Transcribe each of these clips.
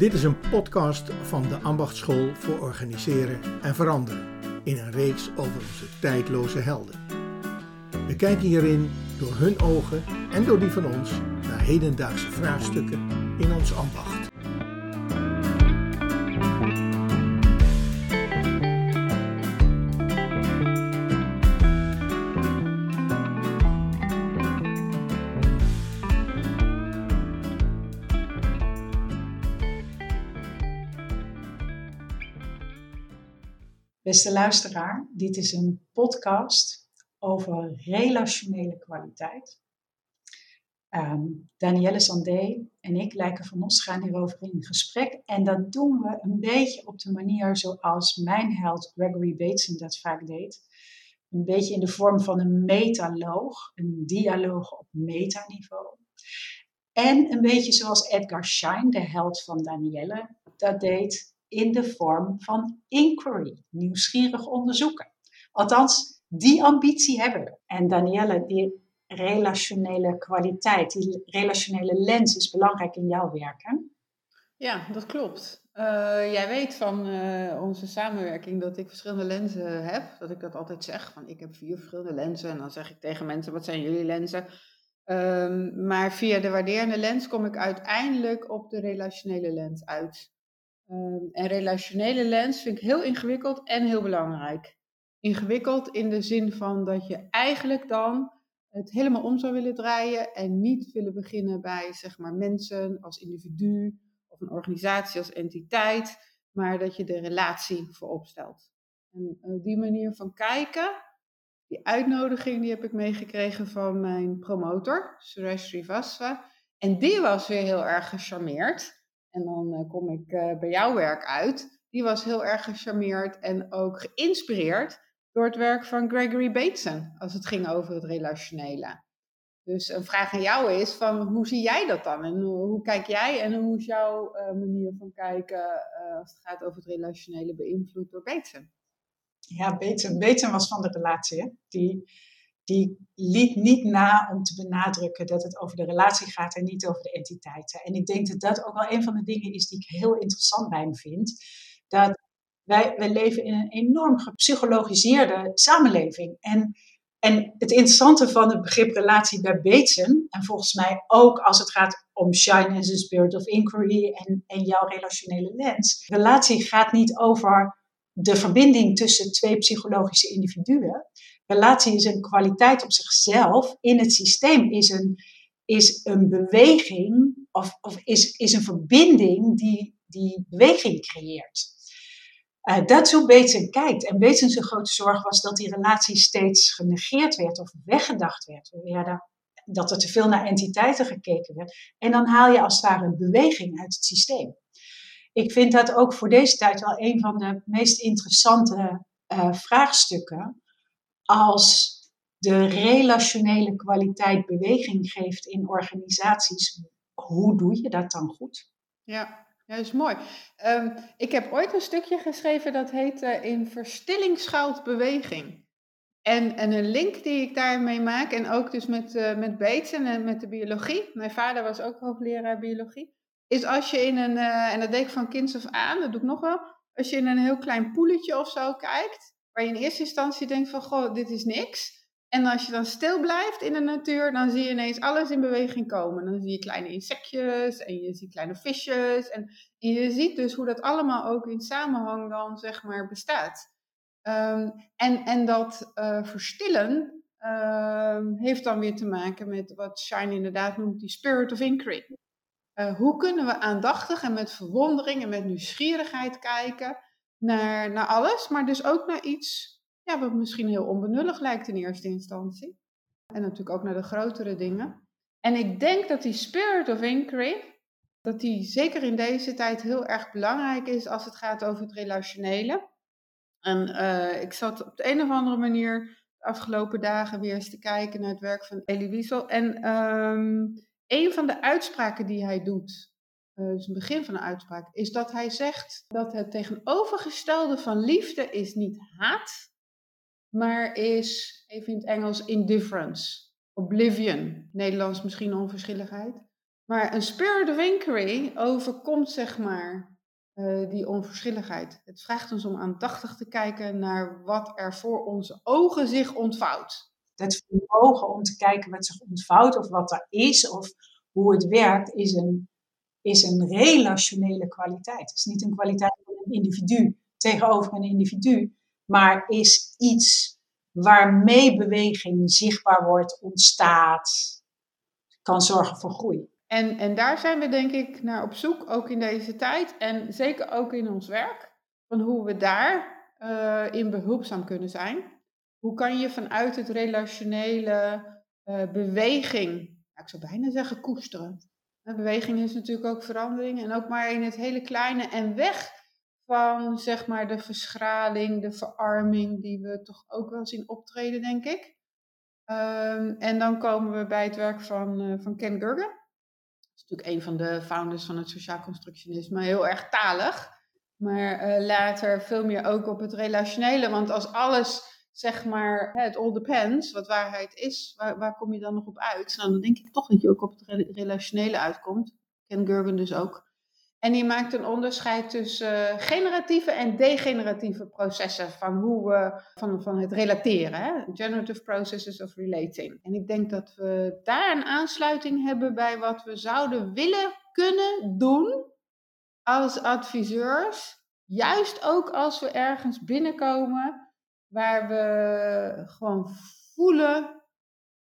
Dit is een podcast van de Ambachtschool voor Organiseren en Veranderen in een reeks over onze tijdloze helden. We kijken hierin door hun ogen en door die van ons naar hedendaagse vraagstukken in ons ambacht. Beste luisteraar, dit is een podcast over relationele kwaliteit. Um, Danielle Sandé en ik, Lijken van Os, gaan hierover in gesprek. En dat doen we een beetje op de manier zoals mijn held Gregory Bateson dat vaak deed. Een beetje in de vorm van een metaloog, een dialoog op metaniveau. En een beetje zoals Edgar Schein, de held van Danielle, dat deed in de vorm van inquiry, nieuwsgierig onderzoeken. Althans, die ambitie hebben. En Danielle, die relationele kwaliteit, die relationele lens is belangrijk in jouw werk? Ja, dat klopt. Uh, jij weet van uh, onze samenwerking dat ik verschillende lenzen heb. Dat ik dat altijd zeg, van ik heb vier verschillende lenzen. En dan zeg ik tegen mensen, wat zijn jullie lenzen? Um, maar via de waarderende lens kom ik uiteindelijk op de relationele lens uit. Um, en relationele lens vind ik heel ingewikkeld en heel belangrijk. Ingewikkeld in de zin van dat je eigenlijk dan het helemaal om zou willen draaien en niet willen beginnen bij zeg maar mensen als individu of een organisatie als entiteit, maar dat je de relatie voorop stelt. En uh, die manier van kijken, die uitnodiging, die heb ik meegekregen van mijn promotor, Suresh Srivastava. En die was weer heel erg gecharmeerd en dan uh, kom ik uh, bij jouw werk uit. Die was heel erg gecharmeerd en ook geïnspireerd door het werk van Gregory Bateson, als het ging over het relationele. Dus een vraag aan jou is van hoe zie jij dat dan? En hoe, kijk jij en hoe is jouw uh, manier van kijken als het gaat over het relationele beïnvloed door Bateson? Ja, Bateson, Bateson was van de relatie. Die, die liet niet na om te benadrukken dat het over de relatie gaat en niet over de entiteiten. En ik denk dat dat ook wel een van de dingen is die ik heel interessant bij hem vind. Dat wij, wij leven in een enorm gepsychologiseerde samenleving. En, en het interessante van het begrip relatie bij Bateson, en volgens mij ook als het gaat om shine as a spirit of inquiry en, en jouw relationele lens. Relatie gaat niet over de verbinding tussen twee psychologische individuen. Relatie is een kwaliteit op zichzelf. In het systeem is een, is een beweging of, of is, is een verbinding die, die beweging creëert. Uh, dat is hoe kijkt. En Bateson zijn grote zorg was dat die relatie steeds genegeerd werd of weggedacht werd. We dat er te veel naar entiteiten gekeken werd. En dan haal je als het ware een beweging uit het systeem. Ik vind dat ook voor deze tijd wel een van de meest interessante uh, vraagstukken als de relationele kwaliteit beweging geeft in organisaties, hoe doe je dat dan goed? Ja, ja dat is mooi. Um, ik heb ooit een stukje geschreven dat heet uh, In verstilling schuilt beweging. En, en een link die ik daarmee maak, en ook dus met, uh, met Bates en met de biologie. Mijn vader was ook hoogleraar biologie. Is als je in een, uh, en dat deed ik van kinds af aan, dat doe ik nog wel. Als je in een heel klein poeletje of zo kijkt, waar je in eerste instantie denkt van, goh, dit is niks. En als je dan stil blijft in de natuur, dan zie je ineens alles in beweging komen. Dan zie je kleine insectjes en je ziet kleine visjes. En, je ziet dus hoe dat allemaal ook in samenhang dan, zeg maar, bestaat. Um, en, en dat uh, verstillen uh, heeft dan weer te maken met wat Shine inderdaad noemt, die spirit of inquiry. Uh, hoe kunnen we aandachtig en met verwondering en met nieuwsgierigheid kijken naar, naar alles, maar dus ook naar iets ja, wat misschien heel onbenullig lijkt in eerste instantie. En natuurlijk ook naar de grotere dingen. En ik denk dat die spirit of inquiry, dat die zeker in deze tijd heel erg belangrijk is als het gaat over het relationele. En uh, ik zat op de een of andere manier de afgelopen dagen weer eens te kijken naar het werk van Elie Wiesel. En um, een van de uitspraken die hij doet uh, dus een begin van een uitspraak, is dat hij zegt dat het tegenovergestelde van liefde is niet haat, maar is, even in het Engels, indifference, oblivion. Nederlands misschien onverschilligheid. Maar een spirit of inquiry overkomt zeg maar uh, die onverschilligheid. Het vraagt ons om aandachtig te kijken naar wat er voor onze ogen zich ontvouwt. Het vermogen om te kijken wat zich ontvouwt of wat er is of hoe het werkt, is een, is een relationele kwaliteit. Het is niet een kwaliteit van een individu tegenover een individu, maar is iets waarmee beweging zichtbaar wordt, ontstaat, kan zorgen voor groei. En, en daar zijn we denk ik naar op zoek, ook in deze tijd en zeker ook in ons werk, van hoe we daar uh, in behulpzaam kunnen zijn. Hoe kan je vanuit het relationele uh, beweging, ik zou bijna zeggen koesteren. Beweging is natuurlijk ook verandering en ook maar in het hele kleine en weg van zeg maar de verschraling, de verarming die we toch ook wel zien optreden, denk ik. Um, en dan komen we bij het werk van, uh, van Ken Gurgen is natuurlijk een van de founders van het sociaal constructionisme, heel erg talig. Maar uh, later veel meer ook op het relationele. Want als alles, zeg maar, het all depends, wat waarheid is, waar, waar kom je dan nog op uit? Nou, dan denk ik toch dat je ook op het relationele uitkomt. Ken Gerben dus ook. En die maakt een onderscheid tussen uh, generatieve en degeneratieve processen van hoe van, van het relateren. Hè? Generative processes of relating. En ik denk dat we daar een aansluiting hebben bij wat we zouden willen kunnen doen als adviseurs. Juist ook als we ergens binnenkomen waar we gewoon voelen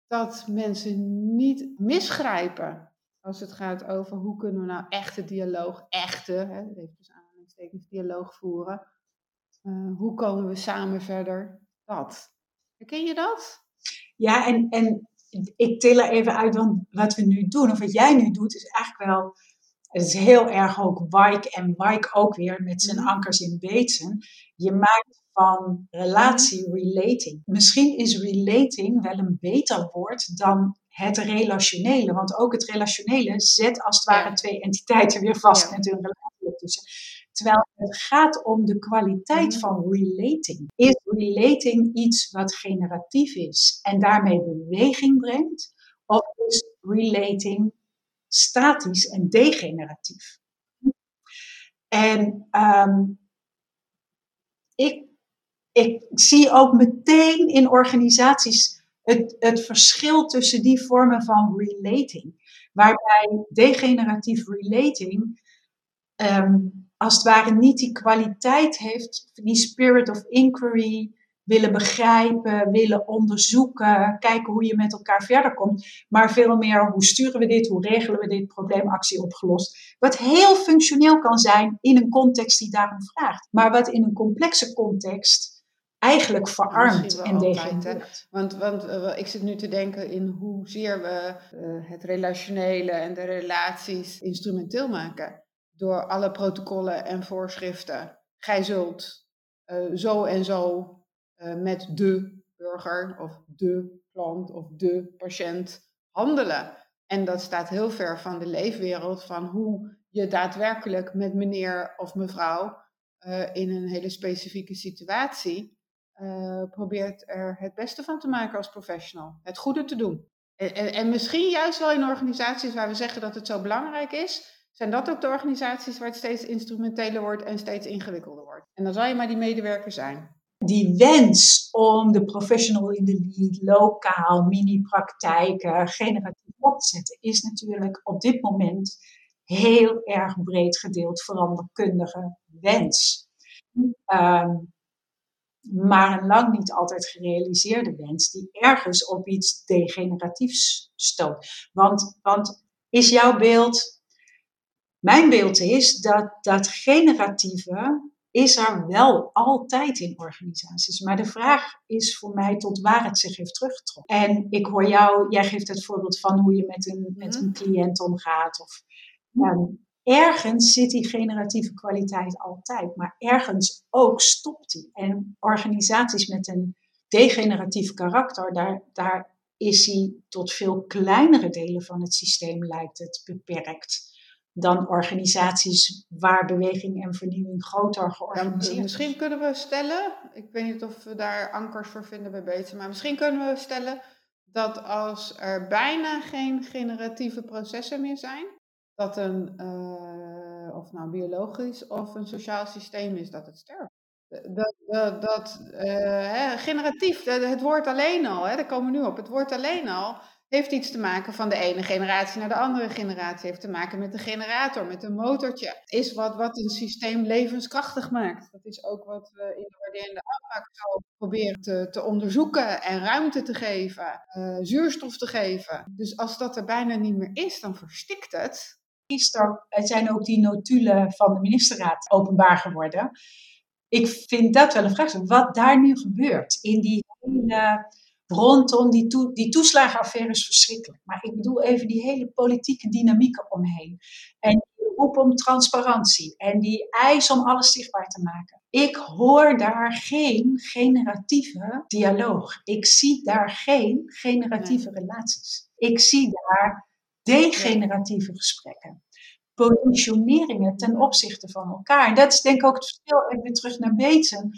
dat mensen niet misgrijpen als het gaat over hoe kunnen we nou echte dialoog, echte, hè, even aanhalingstekens, dialoog voeren. Uh, hoe komen we samen verder? Dat. Herken je dat? Ja, en, en ik til er even uit, want wat we nu doen, of wat jij nu doet, is eigenlijk wel, het is heel erg ook Wike en Wike ook weer met zijn mhm. ankers in Beetsen. Je maakt van relatie relating. Misschien is relating wel een beter woord dan het relationele. Want ook het relationele zet als het ware twee entiteiten weer vast met hun relatie tussen. Terwijl het gaat om de kwaliteit mhm. van relating. Is relating iets wat generatief is en daarmee beweging brengt? Of is relating statisch en degeneratief? En um, ik, ik zie ook meteen in organisaties het, het verschil tussen die vormen van relating. Waarbij degeneratief relating ehm, als het ware niet die kwaliteit heeft, die spirit of inquiry, willen begrijpen, willen onderzoeken, kijken hoe je met elkaar verder komt, maar veel meer hoe sturen we dit, hoe regelen we dit, probleemactie opgelost. Wat heel functioneel kan zijn in een context die daarom vraagt, maar wat in een complexe context eigenlijk verarmd en degenereerd. Want, want uh, ik zit nu te denken in hoezeer we uh, het relationele en de relaties instrumenteel maken. Door alle protocollen en voorschriften. Gij zult uh, zo en zo met de burger of de klant of de patiënt handelen. En dat staat heel ver van de leefwereld van hoe je daadwerkelijk met meneer of mevrouw in een hele specifieke situatie uh, probeert er het beste van te maken als professional. Het goede te doen. En, en, en, misschien juist wel in organisaties waar we zeggen dat het zo belangrijk is, zijn dat ook de organisaties waar het steeds instrumenteler wordt en steeds ingewikkelder wordt. En dan zal je maar die medewerker zijn. Die wens om de professional in de lead, lokaal, mini-praktijken, generatief op te zetten, is natuurlijk op dit moment heel erg breed gedeeld veranderkundige wens. Um, maar een lang niet altijd gerealiseerde wens die ergens op iets degeneratiefs stoot. Want, want is jouw beeld, mijn beeld is dat dat generatieve is er wel altijd in organisaties. Maar de vraag is voor mij tot waar het zich heeft teruggetrokken. En ik hoor jou, jij geeft het voorbeeld van hoe je met een, met een mhm. cliënt omgaat. Of, um, ergens zit die generatieve kwaliteit altijd, maar ergens ook stopt die. En organisaties met een degeneratief karakter, daar, daar is die tot veel kleinere delen van het systeem, lijkt het, beperkt. Dan organisaties waar beweging en vernieuwing groter georganiseerd ja, Misschien kunnen we stellen, ik weet niet of we daar ankers voor vinden bij Beter, maar misschien kunnen we stellen dat als er bijna geen generatieve processen meer zijn, dat een, uh, of nou biologisch of een sociaal systeem is, dat het sterft. Dat, dat, dat uh, hè, generatief, het woord alleen al, hè, daar komen we nu op, het woord alleen al heeft iets te maken van de ene generatie naar de andere generatie. Heeft te maken met de generator, met een motortje. Is wat, wat een systeem levenskrachtig maakt. Dat is ook wat we in de waarderende aanpak zo proberen te, te onderzoeken en ruimte te geven, uh, zuurstof te geven. Dus als dat er bijna niet meer is, dan verstikt het. Gisteren zijn ook die notulen van de ministerraad openbaar geworden. Ik vind dat wel een vraag. Wat daar nu gebeurt in die hele rondom die, toe, die toeslagenaffaire is verschrikkelijk. Maar ik bedoel even die hele politieke dynamiek omheen. En die roep om transparantie en die eis om alles zichtbaar te maken. Ik hoor daar geen generatieve dialoog. Ik zie daar geen generatieve relaties. Ik zie daar degeneratieve gesprekken. Positioneringen ten opzichte van elkaar. En dat is denk ik ook het verschil, even terug naar Beten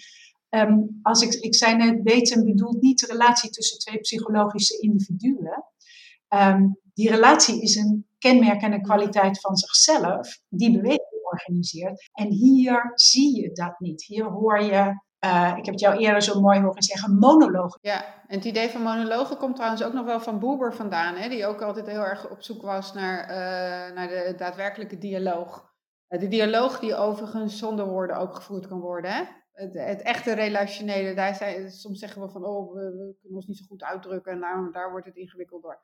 Ehm, als ik, ik zei net, weten bedoelt niet de relatie tussen twee psychologische individuen. Ehm, die relatie is een kenmerk en een kwaliteit van zichzelf, die beweging organiseert. En hier zie je dat niet. Hier hoor je, uh, ik heb het jou eerder zo mooi horen zeggen, monologen. Ja, en het idee van monologen komt trouwens ook nog wel van Boeber vandaan, hè, die ook altijd heel erg op zoek was naar, uh, naar de daadwerkelijke dialoog. Uh, de dialoog die overigens zonder woorden ook gevoerd kan worden. Hè? het, het, echte relationele, daar zijn, soms zeggen we van, oh, we, kunnen ons niet zo goed uitdrukken en daar, wordt het ingewikkeld door.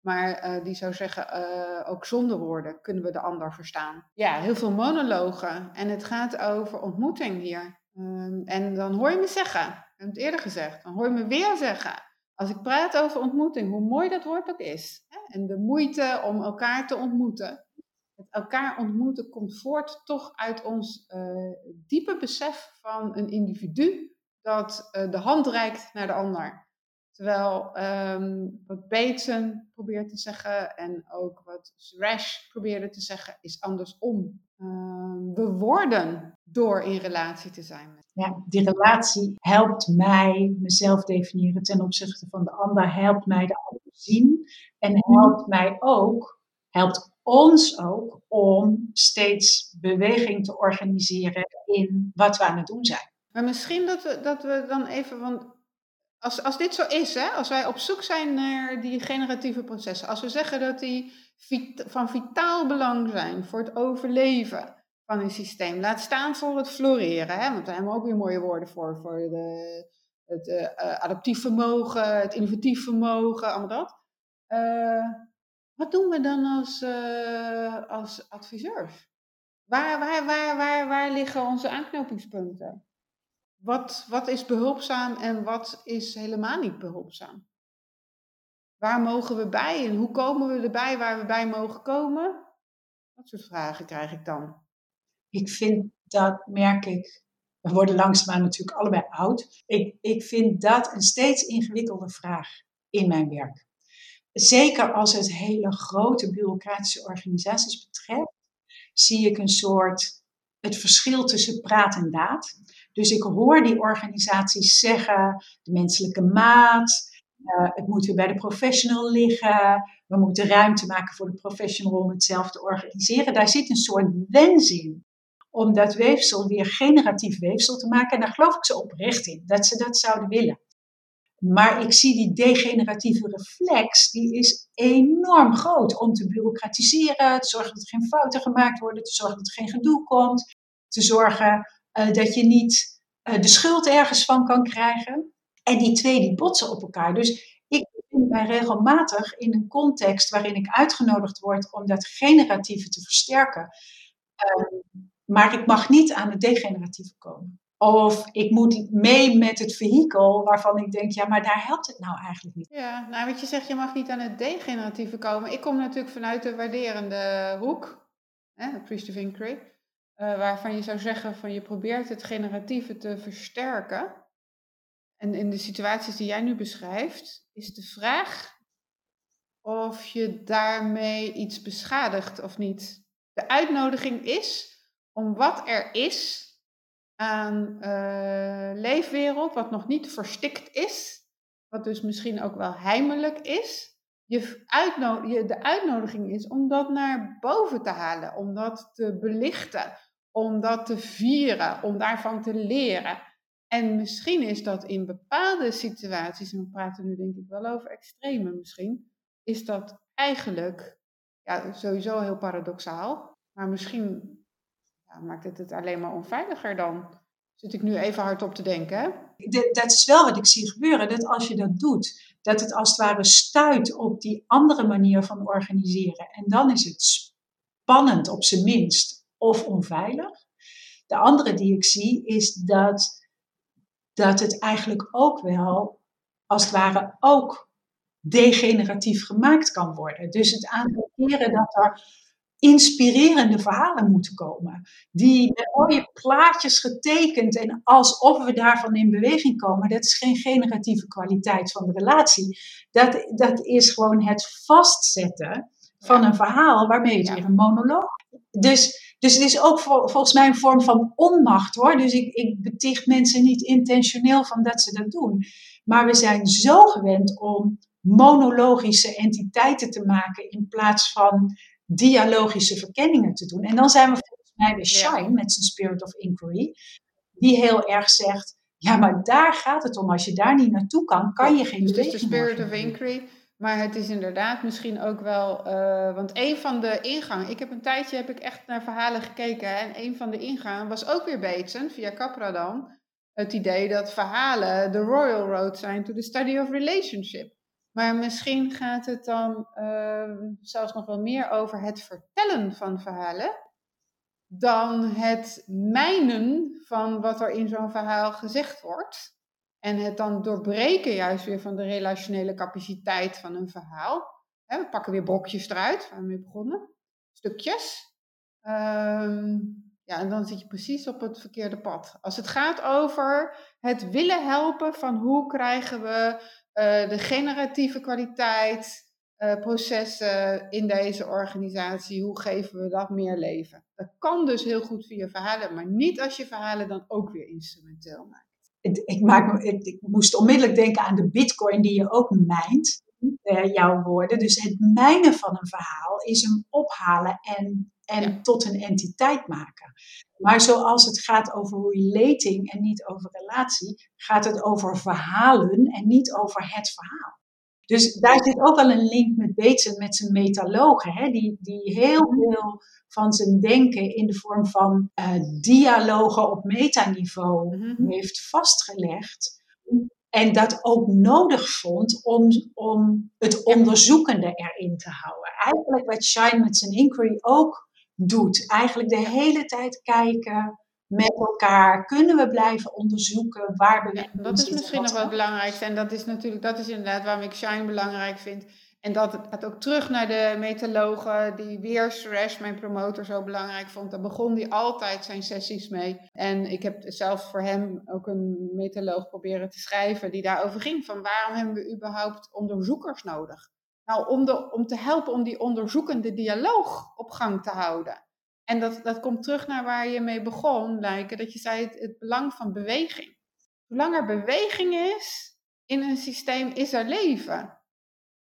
Maar die zou zeggen, ook zonder woorden kunnen we de ander verstaan. Ja, heel veel monologen. En het gaat over ontmoeting hier. Um, en dan hoor je me zeggen, ik heb het eerder gezegd, dan hoor je me weer zeggen. Als ik praat over ontmoeting, hoe mooi dat woord ook is. Hè? En de moeite om elkaar te ontmoeten elkaar ontmoeten komt voort toch uit ons uh, diepe besef van een individu dat uh, de hand reikt naar de ander. Terwijl um, wat Bateson probeert te zeggen en ook wat Rash probeerde te zeggen, is andersom. Uh, we worden door in relatie te zijn. Ja, die relatie helpt mij mezelf definiëren ten opzichte van de ander, helpt mij de ander zien en helpt mij ook, helpt ons ook om steeds beweging te organiseren in wat we aan het doen zijn. Maar misschien dat we, dat we dan even, want als, als dit zo is, hè, als wij op zoek zijn naar die generatieve processen, als we zeggen dat die van vitaal belang zijn voor het overleven van een systeem, laat staan voor het floreren, hè, want daar hebben we ook weer mooie woorden voor, voor de, het uh, adaptief vermogen, het innovatief vermogen, allemaal dat. Uh, wat doen we dan als, uh, als adviseurs? Waar, waar, waar, waar, waar liggen onze aanknopingspunten? Wat, wat is behulpzaam en wat is helemaal niet behulpzaam? Waar mogen we bij en hoe komen we erbij waar we bij mogen komen? Dat soort vragen krijg ik dan. Ik vind dat, merk ik, we worden langzaamaan natuurlijk allebei oud. Ik, ik vind dat een steeds ingewikkelde vraag in mijn werk zeker als het hele grote bureaucratische organisaties betreft, zie ik een soort het verschil tussen praat en daad. Dus ik hoor die organisaties zeggen, de menselijke maat, uh, het moet weer bij de professional liggen, we moeten ruimte maken voor de professional om het zelf te organiseren. Daar zit een soort wens in om dat weefsel weer generatief weefsel te maken. En daar geloof ik ze oprecht in, dat ze dat zouden willen. Maar ik zie die degeneratieve reflex, die is enorm groot om te bureaucratiseren, te zorgen dat er geen fouten gemaakt worden, te zorgen dat er geen gedoe komt, te zorgen uh, dat je niet uh, de schuld ergens van kan krijgen. En die twee die botsen op elkaar. Dus ik bevind mij regelmatig in een context waarin ik uitgenodigd word om dat generatieve te versterken. Uh, maar ik mag niet aan het degeneratieve komen. Of ik moet mee met het vehikel waarvan ik denk, ja, maar daar helpt het nou eigenlijk niet. Ja, nou wat je zegt, je mag niet aan het degeneratieve komen. Ik kom natuurlijk vanuit de waarderende hoek, hè, appreciative inquiry, uh, waarvan je zou zeggen van je probeert het generatieve te versterken. En in de situaties die jij nu beschrijft, is de vraag of je daarmee iets beschadigt of niet. De uitnodiging is om wat er is aan uh, leefwereld, wat nog niet verstikt is, wat dus misschien ook wel heimelijk is, je, de uitnodiging is om dat naar boven te halen, om dat te belichten, om dat te vieren, om daarvan te leren. En misschien is dat in bepaalde situaties, en we praten nu denk ik wel over extreme misschien, is dat eigenlijk ja, sowieso heel paradoxaal. Maar misschien ja, maakt het het alleen maar onveiliger dan. Zit ik nu even hardop te denken. Dat is wel wat ik zie gebeuren. Dat als je dat doet, dat het als het ware stuit op die andere manier van organiseren. En dan is het spannend op zijn minst of onveilig. De andere die ik zie is dat, dat het eigenlijk ook wel, als het ware, ook degeneratief gemaakt kan worden. Dus het aantal keren dat er inspirerende verhalen moeten komen. Die met mooie plaatjes getekend en alsof we daarvan in beweging komen. Dat is geen generatieve kwaliteit van de relatie. Dat, dat is gewoon het vastzetten van een verhaal waarmee het weer een monoloog dus, dus het is ook volgens mij een vorm van onmacht hoor. Dus ik, ik beticht mensen niet intentioneel van dat ze dat doen. Maar we zijn zo gewend om monologische entiteiten te maken in plaats van dialogische verkenningen te doen. En dan zijn we volgens mij de Shine met zijn Spirit of Inquiry, die heel erg zegt, ja, maar daar gaat het om. Als je daar niet naartoe kan, kan je geen beweging Dus de Spirit of Inquiry, maar het is inderdaad misschien ook wel, uh, want een van de ingangen, ik heb een tijdje heb ik echt naar verhalen gekeken en een van de ingangen was ook weer Bateson, via Capra dan, het idee dat verhalen de royal road zijn to the study of relationship. Maar misschien gaat het dan uh, zelfs nog wel meer over het vertellen van verhalen dan het mijnen van wat er in zo'n verhaal gezegd wordt. En het dan doorbreken juist weer van de relationele capaciteit van een verhaal. we pakken weer brokjes eruit, waar we mee begonnen. Stukjes. Ehm, ja, en dan zit je precies op het verkeerde pad. Als het gaat over het willen helpen van hoe krijgen we uh, de generatieve kwaliteit, uh, processen in deze organisatie, hoe geven we dat meer leven? Dat kan dus heel goed via verhalen, maar niet als je verhalen dan ook weer instrumenteel maakt. Ik, maak, ik moest onmiddellijk denken aan de bitcoin die je ook mijnt, uh, jouw woorden. Dus het mijnen van een verhaal is hem ophalen en, en tot een entiteit maken. Maar zoals het gaat over relating en niet over relatie, gaat het over verhalen en niet over het verhaal. Dus daar zit ook wel een link met Bateson, met zijn metalogen, hè, die, die heel veel van zijn denken in de vorm van uh, dialogen op metaniveau mm heeft vastgelegd. En dat ook nodig vond om, om het onderzoekende erin te houden. Eigenlijk wat Shine met zijn inquiry ook doet. Eigenlijk de hele tijd kijken met elkaar. Kunnen we blijven onderzoeken waar we. Ja, dat is misschien nog wel het belangrijkste. En dat is natuurlijk, dat is inderdaad waarom ik Shine belangrijk vind. En dat gaat ook terug naar de metalogen, die weer Suresh, mijn promotor, zo belangrijk vond. Daar begon hij altijd zijn sessies mee. En ik heb zelf voor hem ook een metaloog proberen te schrijven die daarover ging. Van waarom hebben we überhaupt onderzoekers nodig? Nou, om, de, om te helpen om die onderzoekende dialoog op gang te houden. En dat, dat komt terug naar waar je mee begon, Lijken, dat je zei het, het belang van beweging. Zolang er beweging is in een systeem, is er leven.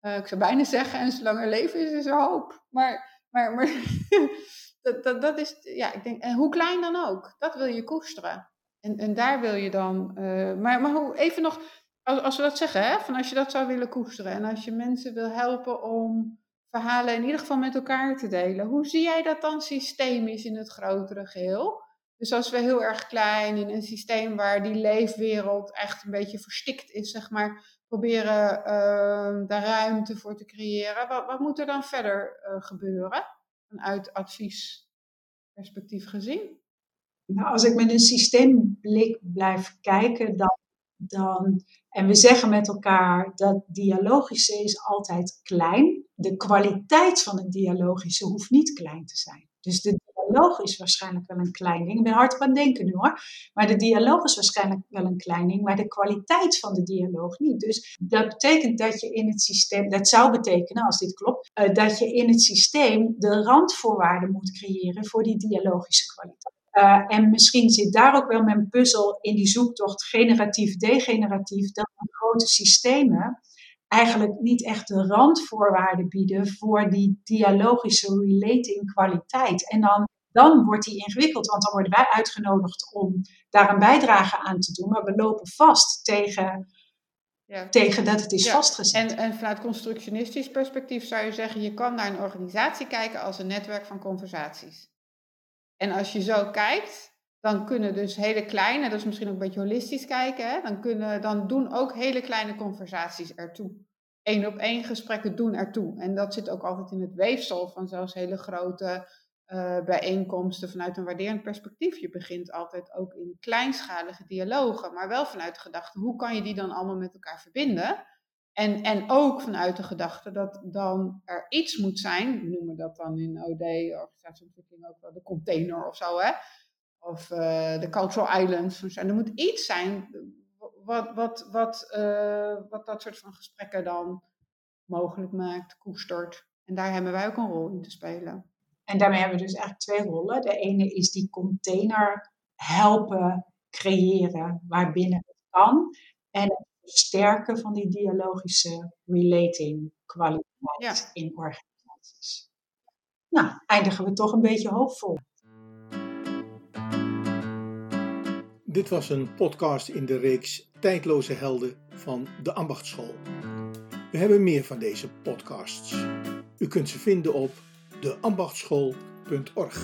Uh, ik zou bijna zeggen, en zolang er leven is, is er hoop. Maar, maar, maar dat, dat, dat is, ja, ik denk, en hoe klein dan ook, dat wil je koesteren. En, en daar wil je dan, uh, maar, maar hoe, even nog, als, als we dat zeggen, hè, van als je dat zou willen koesteren en als je mensen wil helpen om verhalen in ieder geval met elkaar te delen, hoe zie jij dat dan systemisch in het grotere geheel? Dus als we heel erg klein in een systeem waar die leefwereld echt een beetje verstikt is, zeg maar, proberen uh, daar ruimte voor te creëren. Wat, wat moet er dan verder uh, gebeuren vanuit adviesperspectief gezien? Nou, als ik met een systeemblik blijf kijken, dan dan, en we zeggen met elkaar dat dialogische is altijd klein. De kwaliteit van het dialogische hoeft niet klein te zijn. Dus de is waarschijnlijk wel een klein ding. Ik ben hard aan het denken nu hoor. Maar de dialoog is waarschijnlijk wel een klein ding, maar de kwaliteit van de dialoog niet. Dus dat betekent dat je in het systeem, dat zou betekenen als dit klopt, uh, dat je in het systeem de randvoorwaarden moet creëren voor die dialogische kwaliteit. Uh, en misschien zit daar ook wel mijn puzzel in die zoektocht generatief-degeneratief, dat grote systemen eigenlijk niet echt de randvoorwaarden bieden voor die dialogische relating kwaliteit. En dan, dan wordt die ingewikkeld, want dan worden wij uitgenodigd om daar een bijdrage aan te doen, maar we lopen vast tegen, ja. tegen dat het is vastgezet. En, en vanuit constructionistisch perspectief zou je zeggen, je kan naar een organisatie kijken als een netwerk van conversaties. En als je zo kijkt, dan kunnen dus hele kleine, dat is misschien ook een beetje holistisch kijken, hè? Dan, kunnen, dan doen ook hele kleine conversaties ertoe. Eén op één gesprekken doen ertoe. En dat zit ook altijd in het weefsel van zelfs hele grote uh, bijeenkomsten vanuit een waarderend perspectief. Je begint altijd ook in kleinschalige dialogen, maar wel vanuit de gedachte, hoe kan je die dan allemaal met elkaar verbinden? En, en ook vanuit de gedachte dat dan er iets moet zijn, we noemen dat dan in OD, organisatieontwikkeling ook wel de container of zo, hè? of uh, de Cultural Islands. Er moet iets zijn wat, wat, wat, uh, wat dat soort van gesprekken dan mogelijk maakt, koestert. En daar hebben wij ook een rol in te spelen. En daarmee hebben we dus eigenlijk twee rollen. De ene is die container helpen creëren waarbinnen het kan. En het versterken van die dialogische relating kwaliteit in organisaties. Nou, eindigen we toch een beetje hoopvol. Dit was een podcast in de reeks Tijdloze Helden van de Ambachtschool. We hebben meer van deze podcasts. U kunt ze vinden op deambachtschool.org.